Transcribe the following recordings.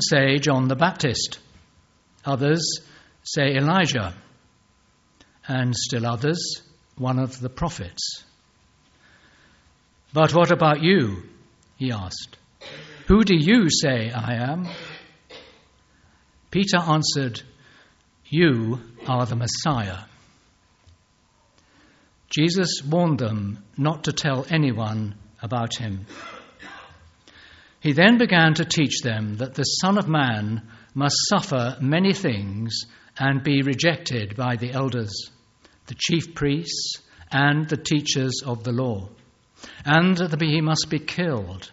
Say John the Baptist, others say Elijah, and still others, one of the prophets. But what about you? He asked. Who do you say I am? Peter answered, You are the Messiah. Jesus warned them not to tell anyone about him. He then began to teach them that the Son of Man must suffer many things and be rejected by the elders, the chief priests, and the teachers of the law, and that he must be killed,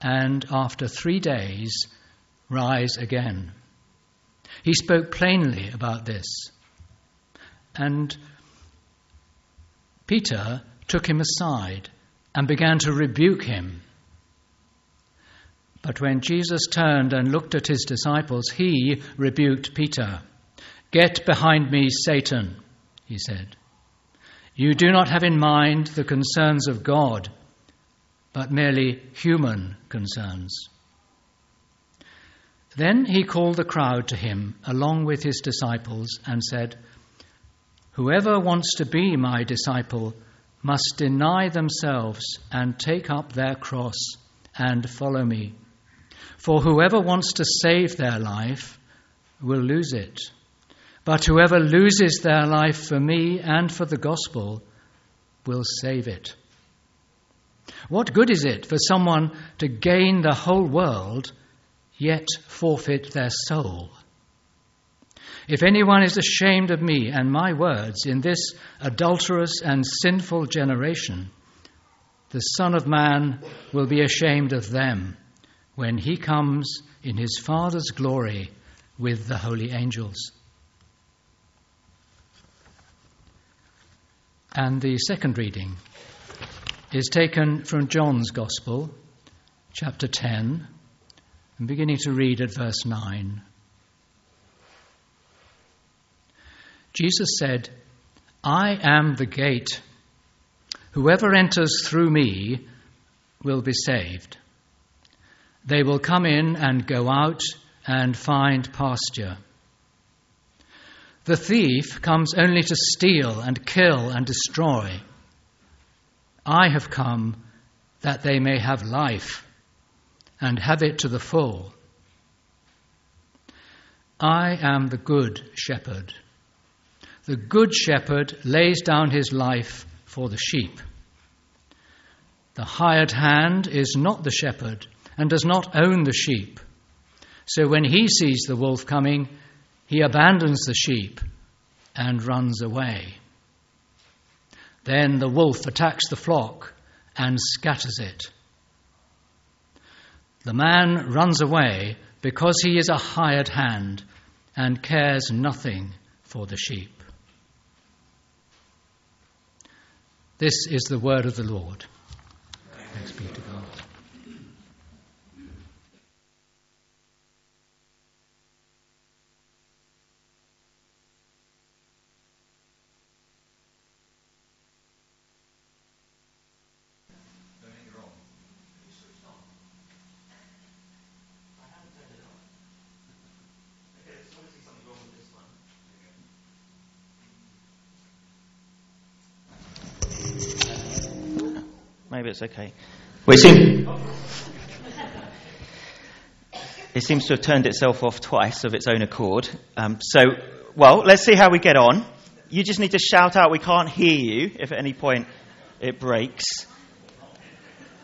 and after three days rise again. He spoke plainly about this. And Peter took him aside and began to rebuke him. But when Jesus turned and looked at his disciples, he rebuked Peter. Get behind me, Satan, he said. You do not have in mind the concerns of God, but merely human concerns. Then he called the crowd to him along with his disciples and said, Whoever wants to be my disciple must deny themselves and take up their cross and follow me. For whoever wants to save their life will lose it. But whoever loses their life for me and for the gospel will save it. What good is it for someone to gain the whole world yet forfeit their soul? If anyone is ashamed of me and my words in this adulterous and sinful generation, the Son of Man will be ashamed of them when he comes in his Father's glory with the holy angels. And the second reading is taken from John's Gospel, chapter 10, and beginning to read at verse 9. Jesus said, I am the gate. Whoever enters through me will be saved. They will come in and go out and find pasture. The thief comes only to steal and kill and destroy. I have come that they may have life and have it to the full. I am the good shepherd. The good shepherd lays down his life for the sheep. The hired hand is not the shepherd and does not own the sheep. So when he sees the wolf coming, he abandons the sheep and runs away. Then the wolf attacks the flock and scatters it. The man runs away because he is a hired hand and cares nothing for the sheep. This is the word of the Lord. Thanks be to God. It's okay. Well, it, it seems to have turned itself off twice of its own accord. Um, so, well, let's see how we get on. You just need to shout out, we can't hear you, if at any point it breaks.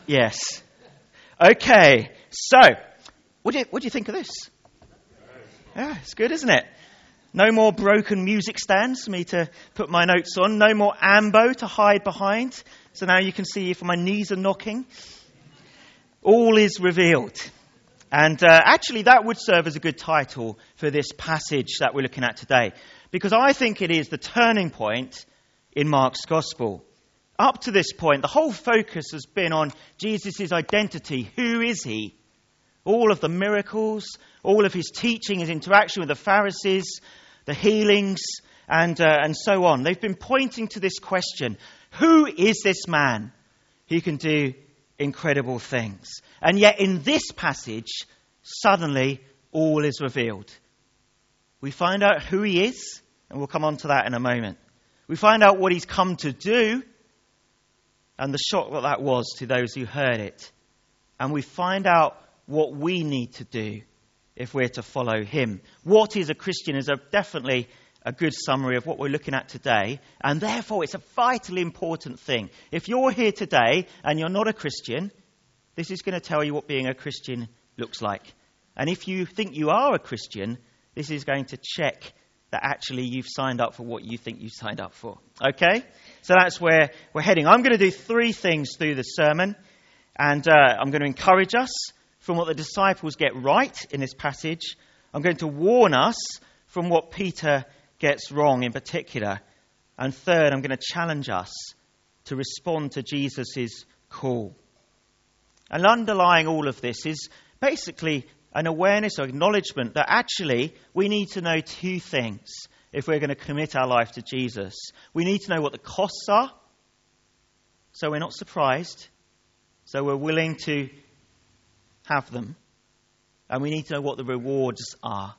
Yes. Okay, so, what do you, what do you think of this? Yeah, it's good, isn't it? No more broken music stands for me to put my notes on. No more ambo to hide behind. So now you can see if my knees are knocking. All is revealed. And uh, actually, that would serve as a good title for this passage that we're looking at today. Because I think it is the turning point in Mark's gospel. Up to this point, the whole focus has been on Jesus' identity. Who is he? All of the miracles, all of his teaching, his interaction with the Pharisees, the healings, and, uh, and so on. They've been pointing to this question who is this man who can do incredible things? And yet, in this passage, suddenly all is revealed. We find out who he is, and we'll come on to that in a moment. We find out what he's come to do, and the shock that that was to those who heard it. And we find out what we need to do if we're to follow him. What is a Christian is a, definitely a good summary of what we're looking at today, and therefore it's a vitally important thing. If you're here today and you're not a Christian, this is going to tell you what being a Christian looks like. And if you think you are a Christian, this is going to check that actually you've signed up for what you think you've signed up for. Okay? So that's where we're heading. I'm going to do three things through the sermon, and uh, I'm going to encourage us from what the disciples get right in this passage. I'm going to warn us from what Peter gets wrong in particular. And third, I'm going to challenge us to respond to Jesus' call. And underlying all of this is basically an awareness or acknowledgement that actually we need to know two things if we're going to commit our life to Jesus. We need to know what the costs are, so we're not surprised, so we're willing to have them. And we need to know what the rewards are.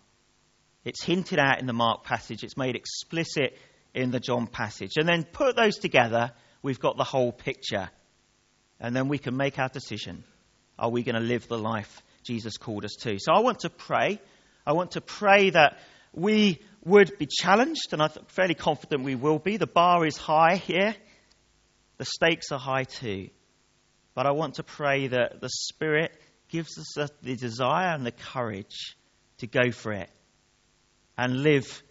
It's hinted at in the Mark passage, it's made explicit in the John passage. And then put those together, we've got the whole picture. And then we can make our decision. Are we going to live the life Jesus called us to? So I want to pray. I want to pray that we would be challenged, and I'm fairly confident we will be. The bar is high here, the stakes are high too. But I want to pray that the Spirit gives us the desire and the courage to go for it and live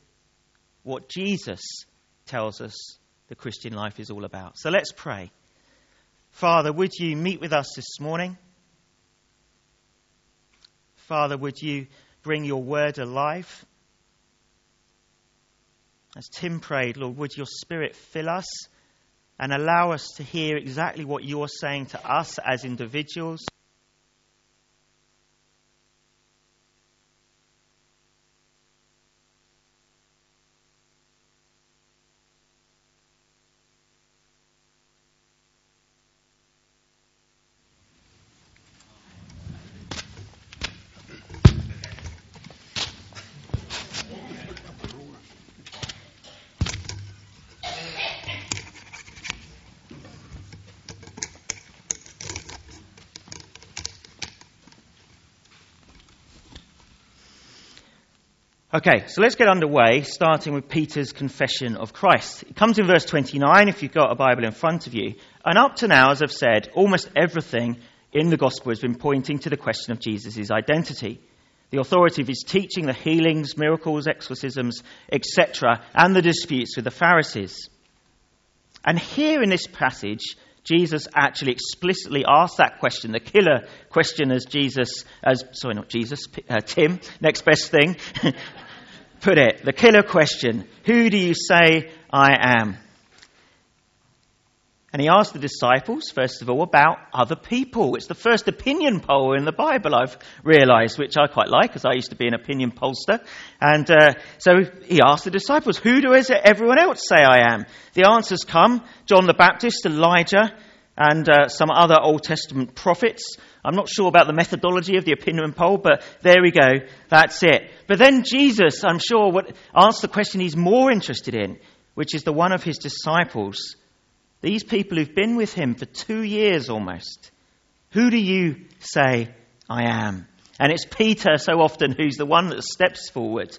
what Jesus tells us the Christian life is all about. So let's pray. Father, would you meet with us this morning? Father, would you bring your word alive? As Tim prayed, Lord, would your spirit fill us and allow us to hear exactly what you're saying to us as individuals? Okay, so let's get underway, starting with Peter's confession of Christ. It comes in verse 29 if you've got a Bible in front of you. And up to now, as I've said, almost everything in the gospel has been pointing to the question of Jesus' identity. The authority of his teaching, the healings, miracles, exorcisms, etc., and the disputes with the Pharisees. And here in this passage, Jesus actually explicitly asked that question, the killer question, as Jesus, as sorry, not Jesus, uh, Tim, next best thing, put it. The killer question: Who do you say I am? And he asked the disciples, first of all, about other people. It's the first opinion poll in the Bible, I've realized, which I quite like, because I used to be an opinion pollster. And uh, so he asked the disciples, Who does everyone else say I am? The answers come John the Baptist, Elijah, and uh, some other Old Testament prophets. I'm not sure about the methodology of the opinion poll, but there we go. That's it. But then Jesus, I'm sure, would ask the question he's more interested in, which is the one of his disciples these people who've been with him for two years almost. Who do you say I am? And it's Peter so often who's the one that steps forward.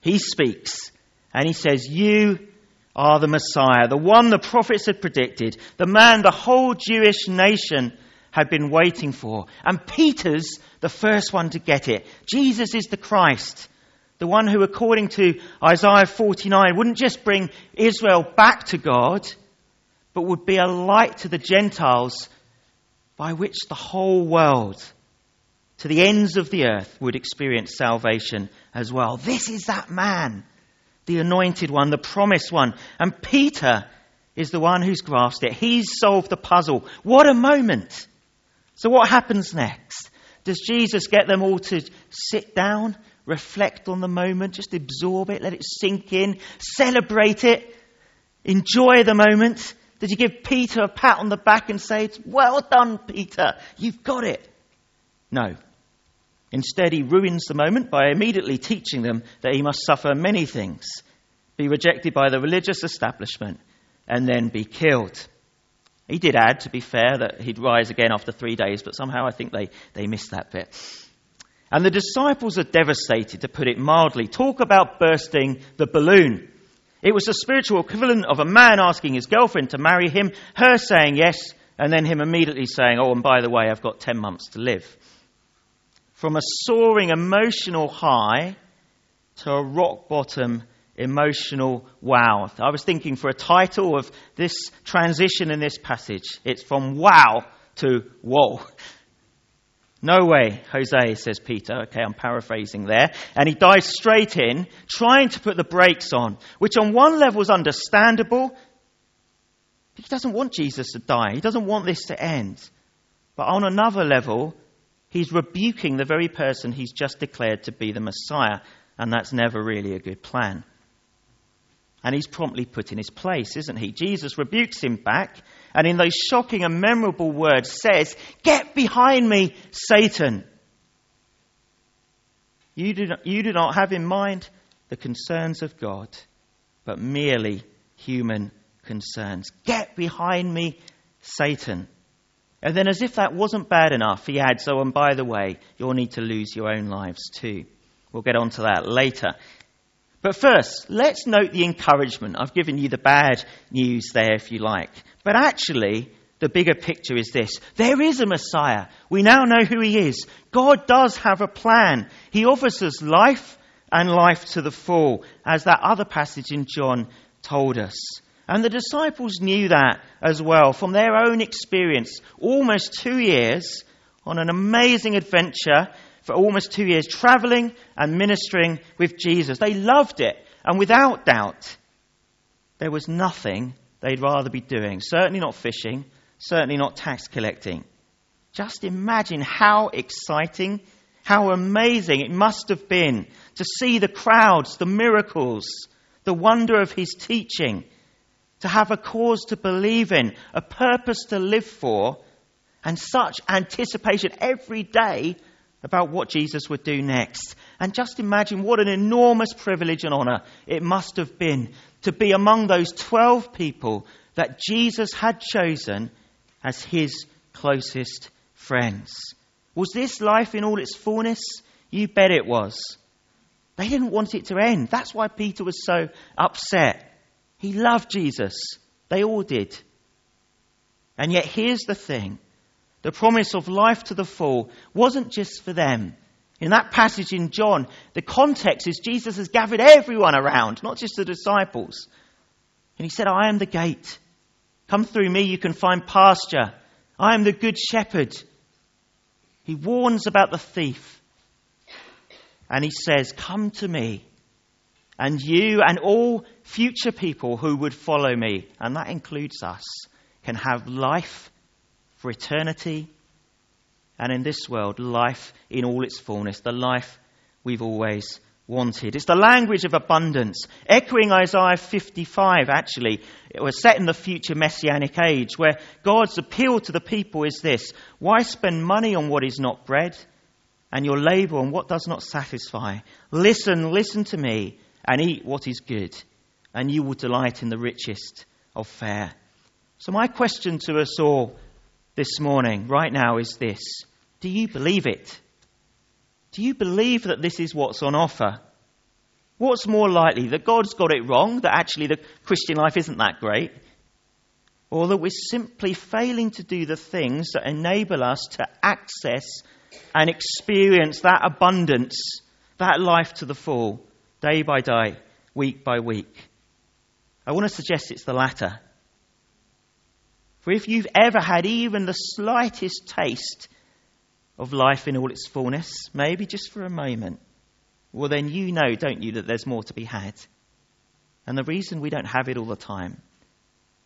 He speaks and he says, You are the Messiah, the one the prophets had predicted, the man the whole Jewish nation had been waiting for. And Peter's the first one to get it. Jesus is the Christ, the one who, according to Isaiah 49, wouldn't just bring Israel back to God but would be a light to the Gentiles by which the whole world, to the ends of the earth, would experience salvation as well. This is that man, the anointed one, the promised one. And Peter is the one who's grasped it. He's solved the puzzle. What a moment! So, what happens next? Does Jesus get them all to sit down, reflect on the moment, just absorb it, let it sink in, celebrate it, enjoy the moment? Did he give Peter a pat on the back and say, Well done, Peter, you've got it? No. Instead, he ruins the moment by immediately teaching them that he must suffer many things, be rejected by the religious establishment, and then be killed. He did add, to be fair, that he'd rise again after three days, but somehow I think they, they missed that bit. And the disciples are devastated, to put it mildly. Talk about bursting the balloon. It was the spiritual equivalent of a man asking his girlfriend to marry him, her saying yes, and then him immediately saying, Oh, and by the way, I've got 10 months to live. From a soaring emotional high to a rock bottom emotional wow. I was thinking for a title of this transition in this passage, it's from wow to whoa. No way, Jose, says Peter. Okay, I'm paraphrasing there. And he dives straight in, trying to put the brakes on, which on one level is understandable. He doesn't want Jesus to die. He doesn't want this to end. But on another level, he's rebuking the very person he's just declared to be the Messiah. And that's never really a good plan and he's promptly put in his place, isn't he? Jesus rebukes him back, and in those shocking and memorable words says, Get behind me, Satan. You do, not, you do not have in mind the concerns of God, but merely human concerns. Get behind me, Satan. And then, as if that wasn't bad enough, he adds, Oh, and by the way, you'll need to lose your own lives too. We'll get on to that later. But first, let's note the encouragement. I've given you the bad news there, if you like. But actually, the bigger picture is this there is a Messiah. We now know who he is. God does have a plan. He offers us life and life to the full, as that other passage in John told us. And the disciples knew that as well from their own experience. Almost two years on an amazing adventure for almost two years, traveling and ministering with Jesus. They loved it, and without doubt, there was nothing they'd rather be doing. Certainly not fishing, certainly not tax collecting. Just imagine how exciting, how amazing it must have been to see the crowds, the miracles, the wonder of his teaching, to have a cause to believe in, a purpose to live for, and such anticipation every day about what Jesus would do next. And just imagine what an enormous privilege and honor it must have been to be among those 12 people that Jesus had chosen as his closest friends. Was this life in all its fullness? You bet it was. They didn't want it to end. That's why Peter was so upset. He loved Jesus. They all did. And yet, here's the thing the promise of life to the full, wasn't just for them. In that passage in John, the context is Jesus has gathered everyone around, not just the disciples. And he said, I am the gate. Come through me, you can find pasture. I am the good shepherd. He warns about the thief. And he says, Come to me. And you and all future people who would follow me, and that includes us, can have life for eternity, and in this world, life in all its fullness, the life we've always wanted. It's the language of abundance, echoing Isaiah 55, actually. It was set in the future messianic age, where God's appeal to the people is this Why spend money on what is not bread, and your labor on what does not satisfy? Listen, listen to me, and eat what is good, and you will delight in the richest of fare. So, my question to us all this morning, right now, is this Do you believe it? Do you believe that this is what's on offer? What's more likely, that God's got it wrong, that actually the Christian life isn't that great? Or that we're simply failing to do the things that enable us to access and experience that abundance, that life to the full, day by day, week by week? I want to suggest it's the latter. For if you've ever had even the slightest taste of life in all its fullness, maybe just for a moment, well, then you know, don't you, that there's more to be had. And the reason we don't have it all the time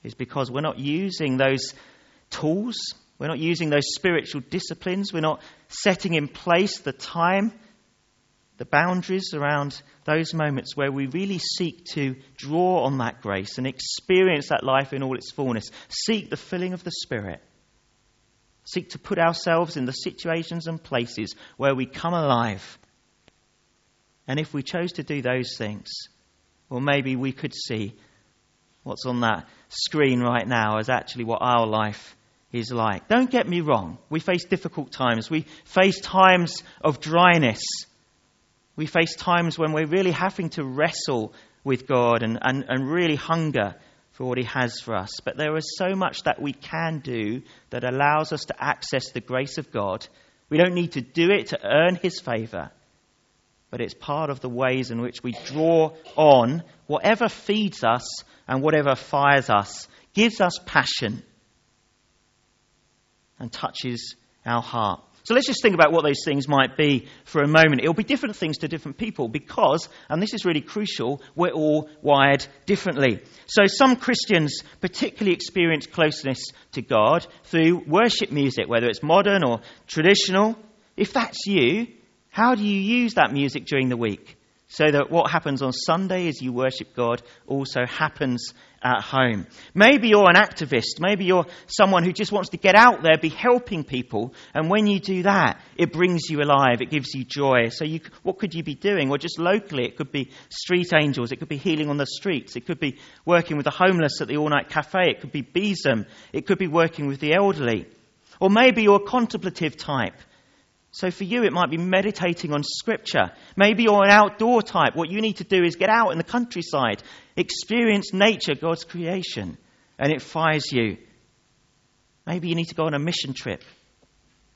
is because we're not using those tools, we're not using those spiritual disciplines, we're not setting in place the time the boundaries around those moments where we really seek to draw on that grace and experience that life in all its fullness, seek the filling of the Spirit. Seek to put ourselves in the situations and places where we come alive. And if we chose to do those things, well, maybe we could see what's on that screen right now as actually what our life is like. Don't get me wrong. We face difficult times. We face times of dryness. We face times when we're really having to wrestle with God and, and, and really hunger for what He has for us. But there is so much that we can do that allows us to access the grace of God. We don't need to do it to earn His favour, but it's part of the ways in which we draw on whatever feeds us and whatever fires us, gives us passion, and touches our heart. So let's just think about what those things might be for a moment. It'll be different things to different people because, and this is really crucial, we're all wired differently. So some Christians particularly experience closeness to God through worship music, whether it's modern or traditional. If that's you, how do you use that music during the week? So that what happens on Sunday as you worship God also happens at home. Maybe you're an activist. Maybe you're someone who just wants to get out there, be helping people. And when you do that, it brings you alive. It gives you joy. So you, what could you be doing? Well, just locally, it could be street angels. It could be healing on the streets. It could be working with the homeless at the all-night cafe. It could be Besom. It could be working with the elderly. Or maybe you're a contemplative type. So for you, it might be meditating on scripture. Maybe you're an outdoor type. What you need to do is get out in the countryside, experience nature, God's creation, and it fires you. Maybe you need to go on a mission trip.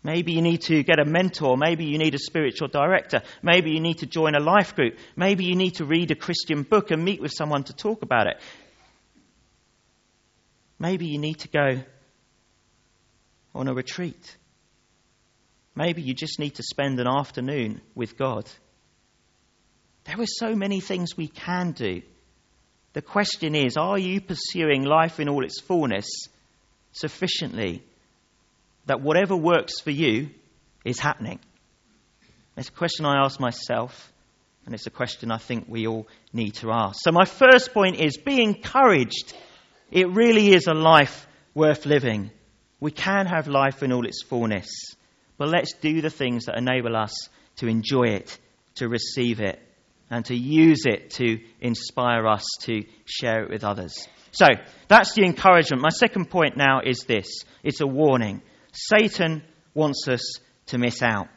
Maybe you need to get a mentor. Maybe you need a spiritual director. Maybe you need to join a life group. Maybe you need to read a Christian book and meet with someone to talk about it. Maybe you need to go on a retreat. Maybe you just need to spend an afternoon with God. There are so many things we can do. The question is are you pursuing life in all its fullness sufficiently that whatever works for you is happening? It's a question I ask myself, and it's a question I think we all need to ask. So, my first point is be encouraged. It really is a life worth living. We can have life in all its fullness. But let's do the things that enable us to enjoy it, to receive it, and to use it to inspire us to share it with others. So, that's the encouragement. My second point now is this it's a warning. Satan wants us to miss out.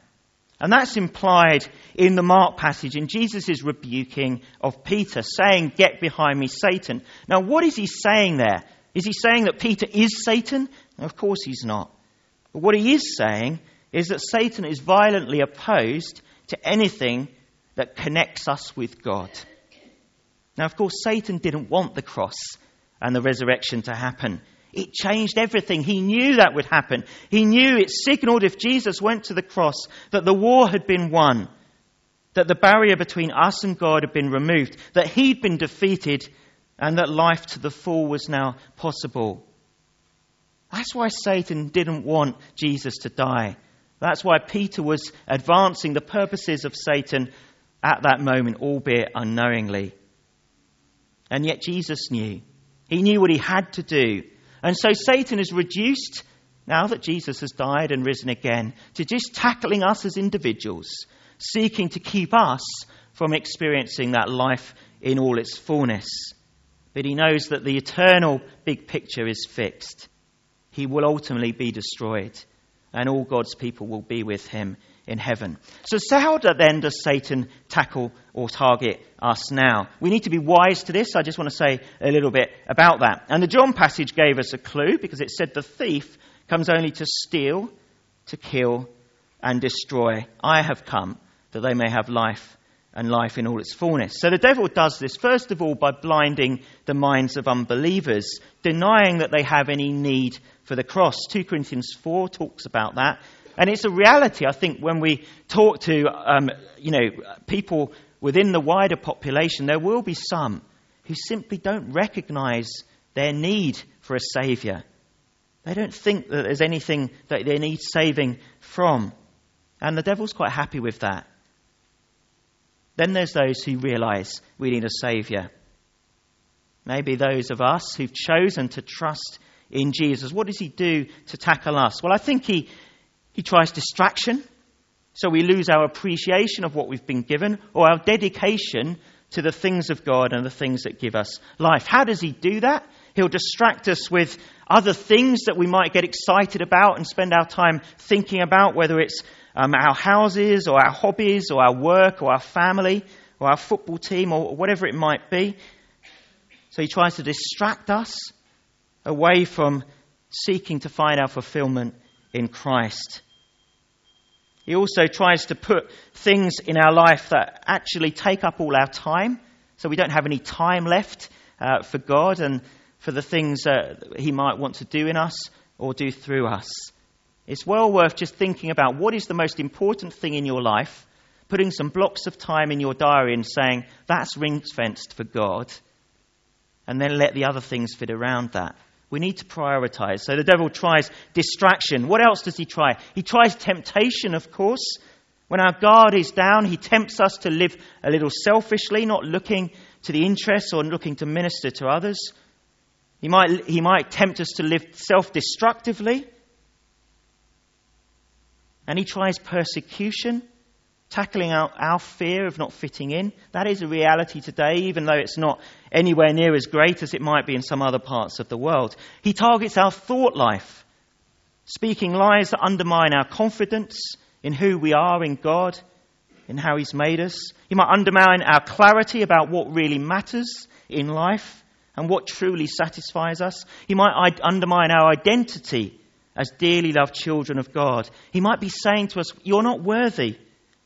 And that's implied in the Mark passage in Jesus' rebuking of Peter, saying, Get behind me, Satan. Now, what is he saying there? Is he saying that Peter is Satan? Of course he's not. But what he is saying is that Satan is violently opposed to anything that connects us with God. Now, of course, Satan didn't want the cross and the resurrection to happen. It changed everything. He knew that would happen. He knew it signaled if Jesus went to the cross that the war had been won, that the barrier between us and God had been removed, that he'd been defeated, and that life to the full was now possible. That's why Satan didn't want Jesus to die. That's why Peter was advancing the purposes of Satan at that moment, albeit unknowingly. And yet Jesus knew. He knew what he had to do. And so Satan is reduced, now that Jesus has died and risen again, to just tackling us as individuals, seeking to keep us from experiencing that life in all its fullness. But he knows that the eternal big picture is fixed. He will ultimately be destroyed and all God's people will be with him in heaven. So, so how then does Satan tackle or target us now? We need to be wise to this. I just want to say a little bit about that. And the John passage gave us a clue because it said the thief comes only to steal, to kill, and destroy. I have come that they may have life and life in all its fullness. So the devil does this, first of all, by blinding the minds of unbelievers, denying that they have any need for the cross. 2 Corinthians 4 talks about that. And it's a reality, I think, when we talk to um, you know, people within the wider population, there will be some who simply don't recognize their need for a Saviour. They don't think that there's anything that they need saving from. And the devil's quite happy with that. Then there's those who realize we need a Saviour. Maybe those of us who've chosen to trust in Jesus? What does he do to tackle us? Well, I think he, he tries distraction, so we lose our appreciation of what we've been given or our dedication to the things of God and the things that give us life. How does he do that? He'll distract us with other things that we might get excited about and spend our time thinking about, whether it's um, our houses or our hobbies or our work or our family or our football team or whatever it might be. So he tries to distract us away from seeking to find our fulfillment in Christ. He also tries to put things in our life that actually take up all our time, so we don't have any time left uh, for God and for the things uh, He might want to do in us or do through us. It's well worth just thinking about what is the most important thing in your life, putting some blocks of time in your diary and saying, that's ring fenced for God, and then let the other things fit around that. We need to prioritize. So the devil tries distraction. What else does he try? He tries temptation, of course. When our guard is down, he tempts us to live a little selfishly, not looking to the interests or looking to minister to others. He might, he might tempt us to live self destructively. And he tries persecution, tackling our, our fear of not fitting in. That is a reality today, even though it's not anywhere near as great as it might be in some other parts of the world. He targets our thought life, speaking lies that undermine our confidence in who we are in God, in how He's made us. He might undermine our clarity about what really matters in life and what truly satisfies us. He might undermine our identity as dearly loved children of God. He might be saying to us, You're not worthy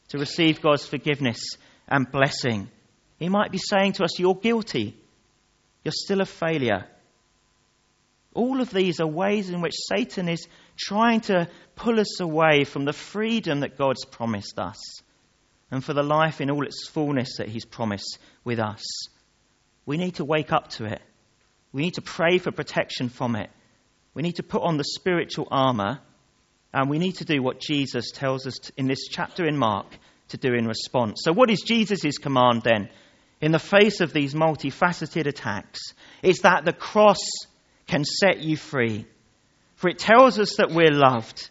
to receive God's forgiveness and blessing. He might be saying to us, You're guilty. You're still a failure. All of these are ways in which Satan is trying to pull us away from the freedom that God's promised us and for the life in all its fullness that He's promised with us. We need to wake up to it. We need to pray for protection from it. We need to put on the spiritual armor, and we need to do what Jesus tells us in this chapter in Mark to do in response. So, what is Jesus' command then in the face of these multifaceted attacks? It's that the cross can set you free. For it tells us that we're loved,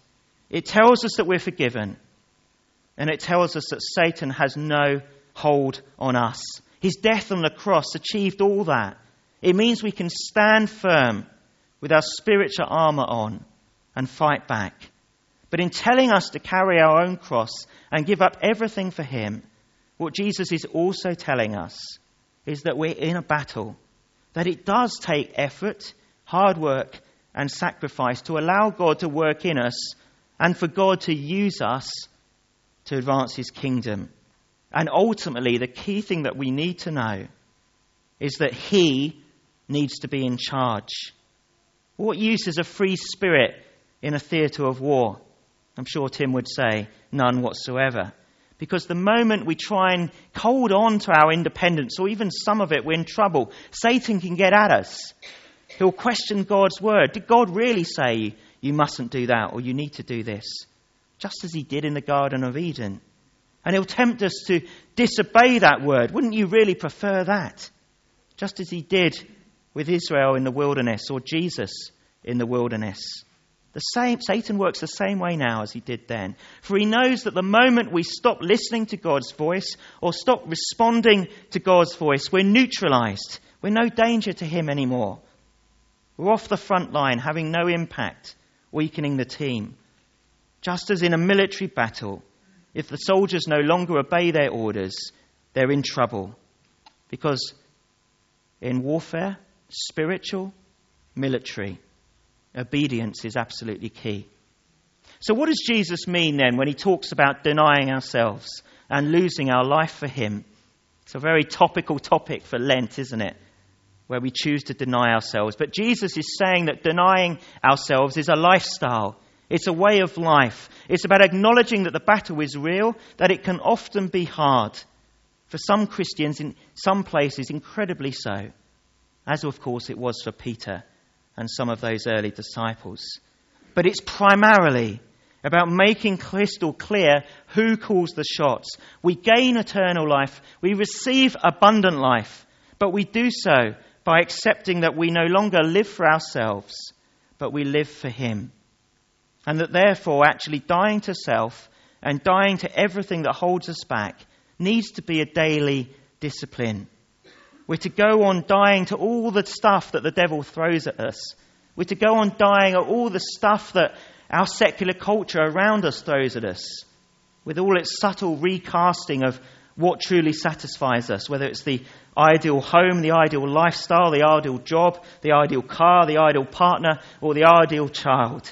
it tells us that we're forgiven, and it tells us that Satan has no hold on us. His death on the cross achieved all that. It means we can stand firm with our spiritual armor on and fight back. But in telling us to carry our own cross and give up everything for Him, what Jesus is also telling us is that we're in a battle, that it does take effort, hard work, and sacrifice to allow God to work in us and for God to use us to advance His kingdom. And ultimately, the key thing that we need to know is that He needs to be in charge. What use is a free spirit in a theatre of war? I'm sure Tim would say, none whatsoever. Because the moment we try and hold on to our independence, or even some of it, we're in trouble. Satan can get at us. He'll question God's word. Did God really say you mustn't do that or you need to do this? Just as he did in the Garden of Eden. And he'll tempt us to disobey that word. Wouldn't you really prefer that? Just as he did with Israel in the wilderness or Jesus in the wilderness. The same, Satan works the same way now as he did then. For he knows that the moment we stop listening to God's voice or stop responding to God's voice, we're neutralized. We're no danger to him anymore. We're off the front line, having no impact, weakening the team. Just as in a military battle, if the soldiers no longer obey their orders, they're in trouble. Because in warfare, spiritual, military, obedience is absolutely key. So, what does Jesus mean then when he talks about denying ourselves and losing our life for him? It's a very topical topic for Lent, isn't it? Where we choose to deny ourselves. But Jesus is saying that denying ourselves is a lifestyle. It's a way of life. It's about acknowledging that the battle is real, that it can often be hard. For some Christians, in some places, incredibly so. As, of course, it was for Peter and some of those early disciples. But it's primarily about making crystal clear who calls the shots. We gain eternal life, we receive abundant life, but we do so by accepting that we no longer live for ourselves, but we live for Him. And that therefore, actually dying to self and dying to everything that holds us back needs to be a daily discipline. We're to go on dying to all the stuff that the devil throws at us. We're to go on dying at all the stuff that our secular culture around us throws at us, with all its subtle recasting of what truly satisfies us, whether it's the ideal home, the ideal lifestyle, the ideal job, the ideal car, the ideal partner, or the ideal child,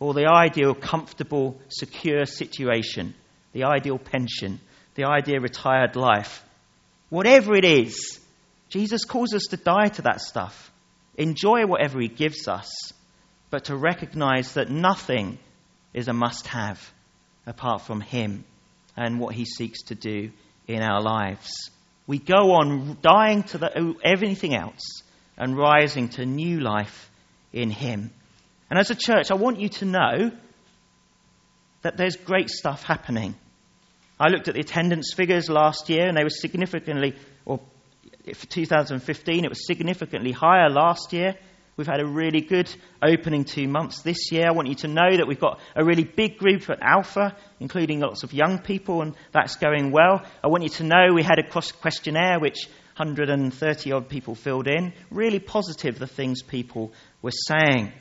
or the ideal comfortable, secure situation, the ideal pension, the ideal retired life. Whatever it is, Jesus calls us to die to that stuff, enjoy whatever He gives us, but to recognize that nothing is a must have apart from Him and what He seeks to do in our lives. We go on dying to the, everything else and rising to new life in Him. And as a church, I want you to know that there's great stuff happening. I looked at the attendance figures last year, and they were significantly, or for 2015, it was significantly higher last year. We've had a really good opening two months this year. I want you to know that we've got a really big group at Alpha, including lots of young people, and that's going well. I want you to know we had a cross questionnaire which 130 odd people filled in. Really positive, the things people were saying.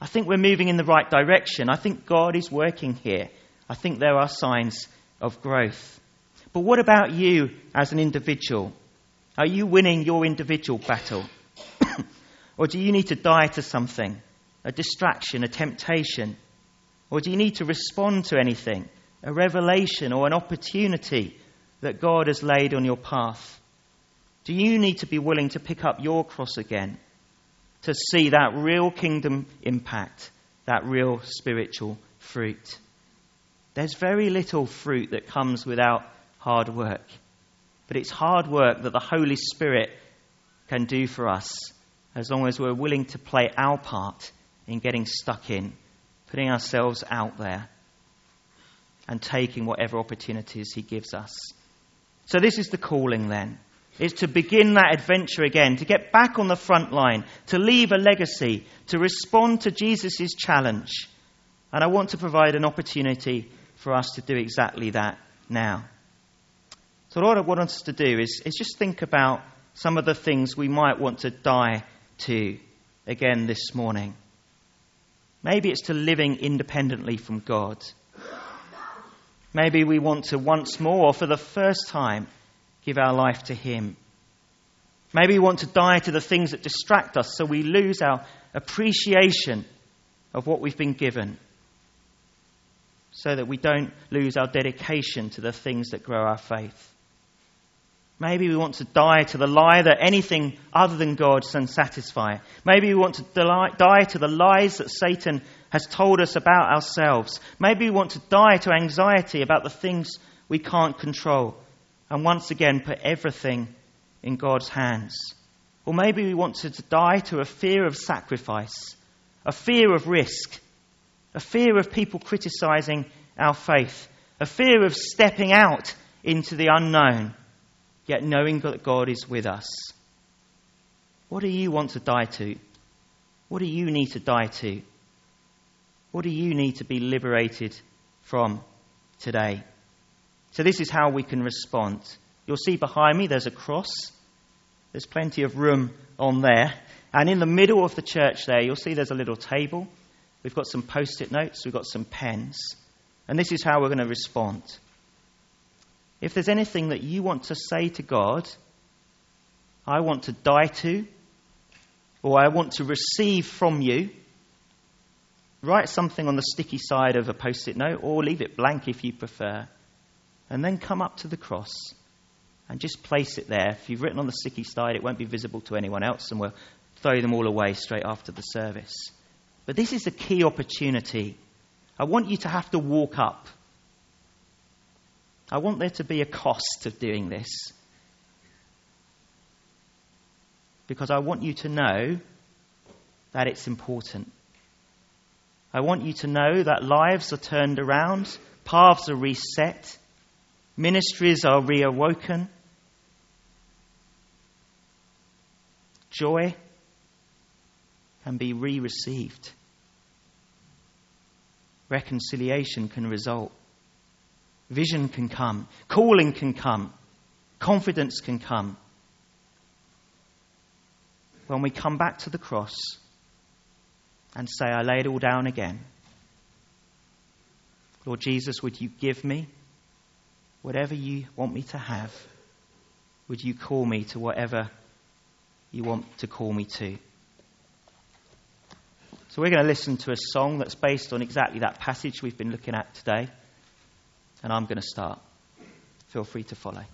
I think we're moving in the right direction. I think God is working here. I think there are signs of growth. But what about you as an individual? Are you winning your individual battle? Or do you need to die to something? A distraction, a temptation? Or do you need to respond to anything? A revelation or an opportunity that God has laid on your path? Do you need to be willing to pick up your cross again to see that real kingdom impact, that real spiritual fruit? There's very little fruit that comes without hard work. But it's hard work that the Holy Spirit can do for us as long as we're willing to play our part in getting stuck in, putting ourselves out there, and taking whatever opportunities He gives us. So, this is the calling then. Is to begin that adventure again, to get back on the front line, to leave a legacy, to respond to Jesus' challenge. And I want to provide an opportunity for us to do exactly that now. So, what I want us to do is, is just think about some of the things we might want to die to again this morning. Maybe it's to living independently from God. Maybe we want to once more, or for the first time, give our life to Him. Maybe we want to die to the things that distract us so we lose our appreciation of what we've been given. So that we don't lose our dedication to the things that grow our faith. Maybe we want to die to the lie that anything other than God can satisfy. Maybe we want to die to the lies that Satan has told us about ourselves. Maybe we want to die to anxiety about the things we can't control. And once again, put everything in God's hands. Or maybe we want to die to a fear of sacrifice, a fear of risk, a fear of people criticizing our faith, a fear of stepping out into the unknown yet knowing that God is with us. What do you want to die to? What do you need to die to? What do you need to be liberated from today? So, this is how we can respond. You'll see behind me there's a cross. There's plenty of room on there. And in the middle of the church there, you'll see there's a little table. We've got some post it notes, we've got some pens. And this is how we're going to respond. If there's anything that you want to say to God, I want to die to, or I want to receive from you, write something on the sticky side of a post it note, or leave it blank if you prefer, and then come up to the cross and just place it there. If you've written on the sticky side, it won't be visible to anyone else, and we'll throw them all away straight after the service. But this is a key opportunity. I want you to have to walk up I want there to be a cost of doing this. Because I want you to know that it's important. I want you to know that lives are turned around, paths are reset, ministries are reawoken. Joy can be re received. Reconciliation can result. Vision can come, calling can come, confidence can come. When we come back to the cross and say, I lay it all down again. Lord Jesus, would you give me whatever you want me to have? Would you call me to whatever you want to call me to? So, we're going to listen to a song that's based on exactly that passage we've been looking at today. And I'm going to start. Feel free to follow.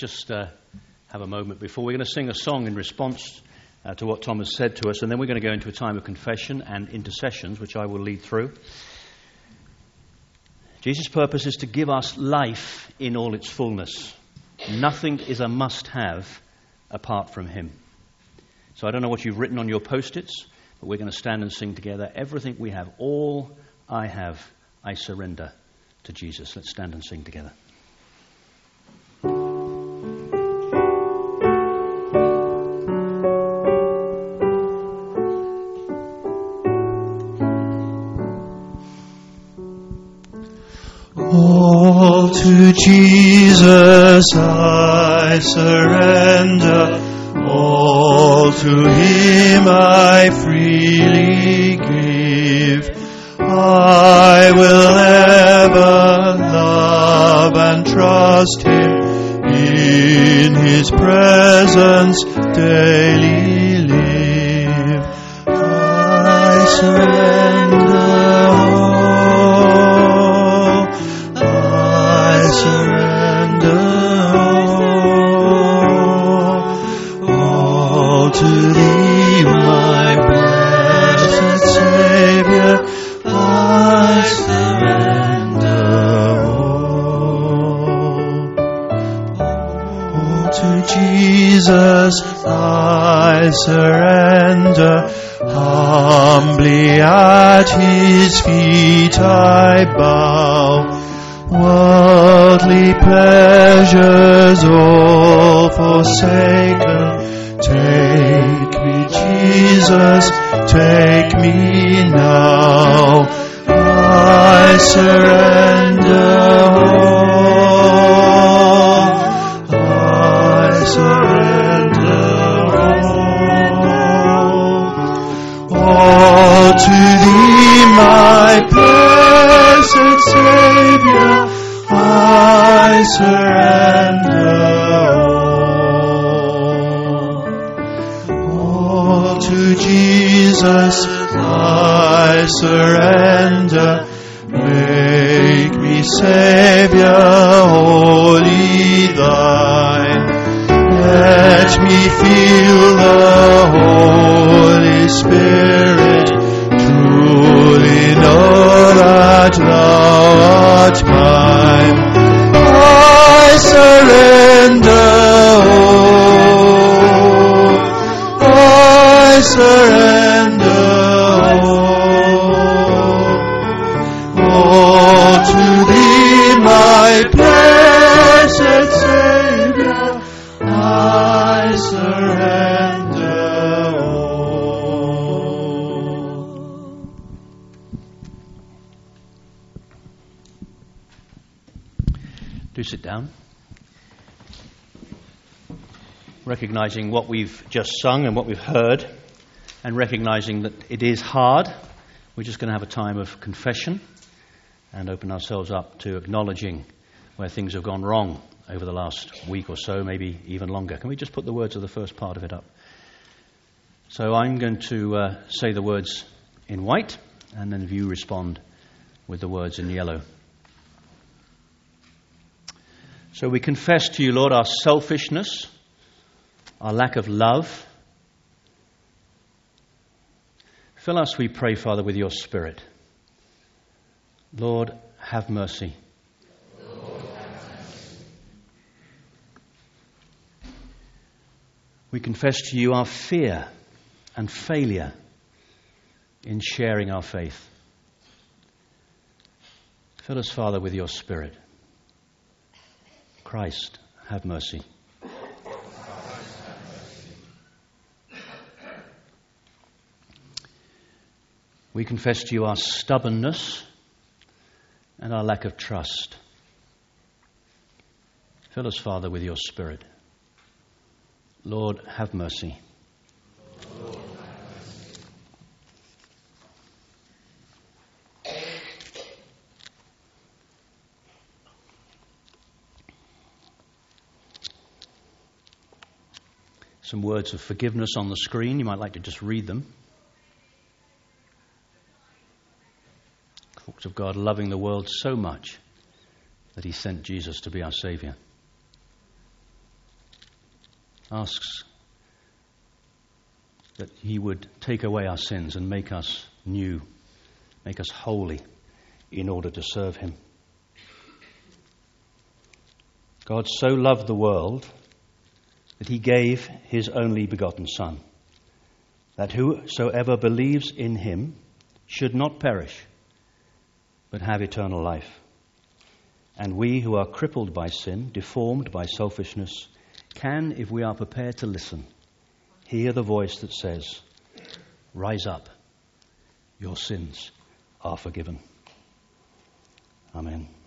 Just uh, have a moment before we're going to sing a song in response uh, to what Tom has said to us, and then we're going to go into a time of confession and intercessions, which I will lead through. Jesus' purpose is to give us life in all its fullness. Nothing is a must have apart from Him. So I don't know what you've written on your post its, but we're going to stand and sing together. Everything we have, all I have, I surrender to Jesus. Let's stand and sing together. Jesus I surrender. Forsaken. Take me, Jesus, take me now. I surrender all. I surrender all. All to thee, my blessed Savior, I surrender Jesus, I surrender. Make me Savior, wholly thine. Let me feel the Holy Spirit. Truly know that thou art mine. Do sit down. Recognizing what we've just sung and what we've heard, and recognizing that it is hard, we're just going to have a time of confession and open ourselves up to acknowledging where things have gone wrong over the last week or so, maybe even longer. Can we just put the words of the first part of it up? So I'm going to uh, say the words in white, and then you respond with the words in yellow. So we confess to you, Lord, our selfishness, our lack of love. Fill us, we pray, Father, with your Spirit. Lord, have mercy. We confess to you our fear and failure in sharing our faith. Fill us, Father, with your Spirit. Christ, have mercy. We confess to you our stubbornness and our lack of trust. Fill us, Father, with your Spirit. Lord, have mercy. Some words of forgiveness on the screen. You might like to just read them. Talks of God loving the world so much that he sent Jesus to be our Savior. Asks that he would take away our sins and make us new, make us holy in order to serve him. God so loved the world that he gave his only begotten Son, that whosoever believes in him should not perish, but have eternal life. And we who are crippled by sin, deformed by selfishness, can, if we are prepared to listen, hear the voice that says, Rise up, your sins are forgiven. Amen.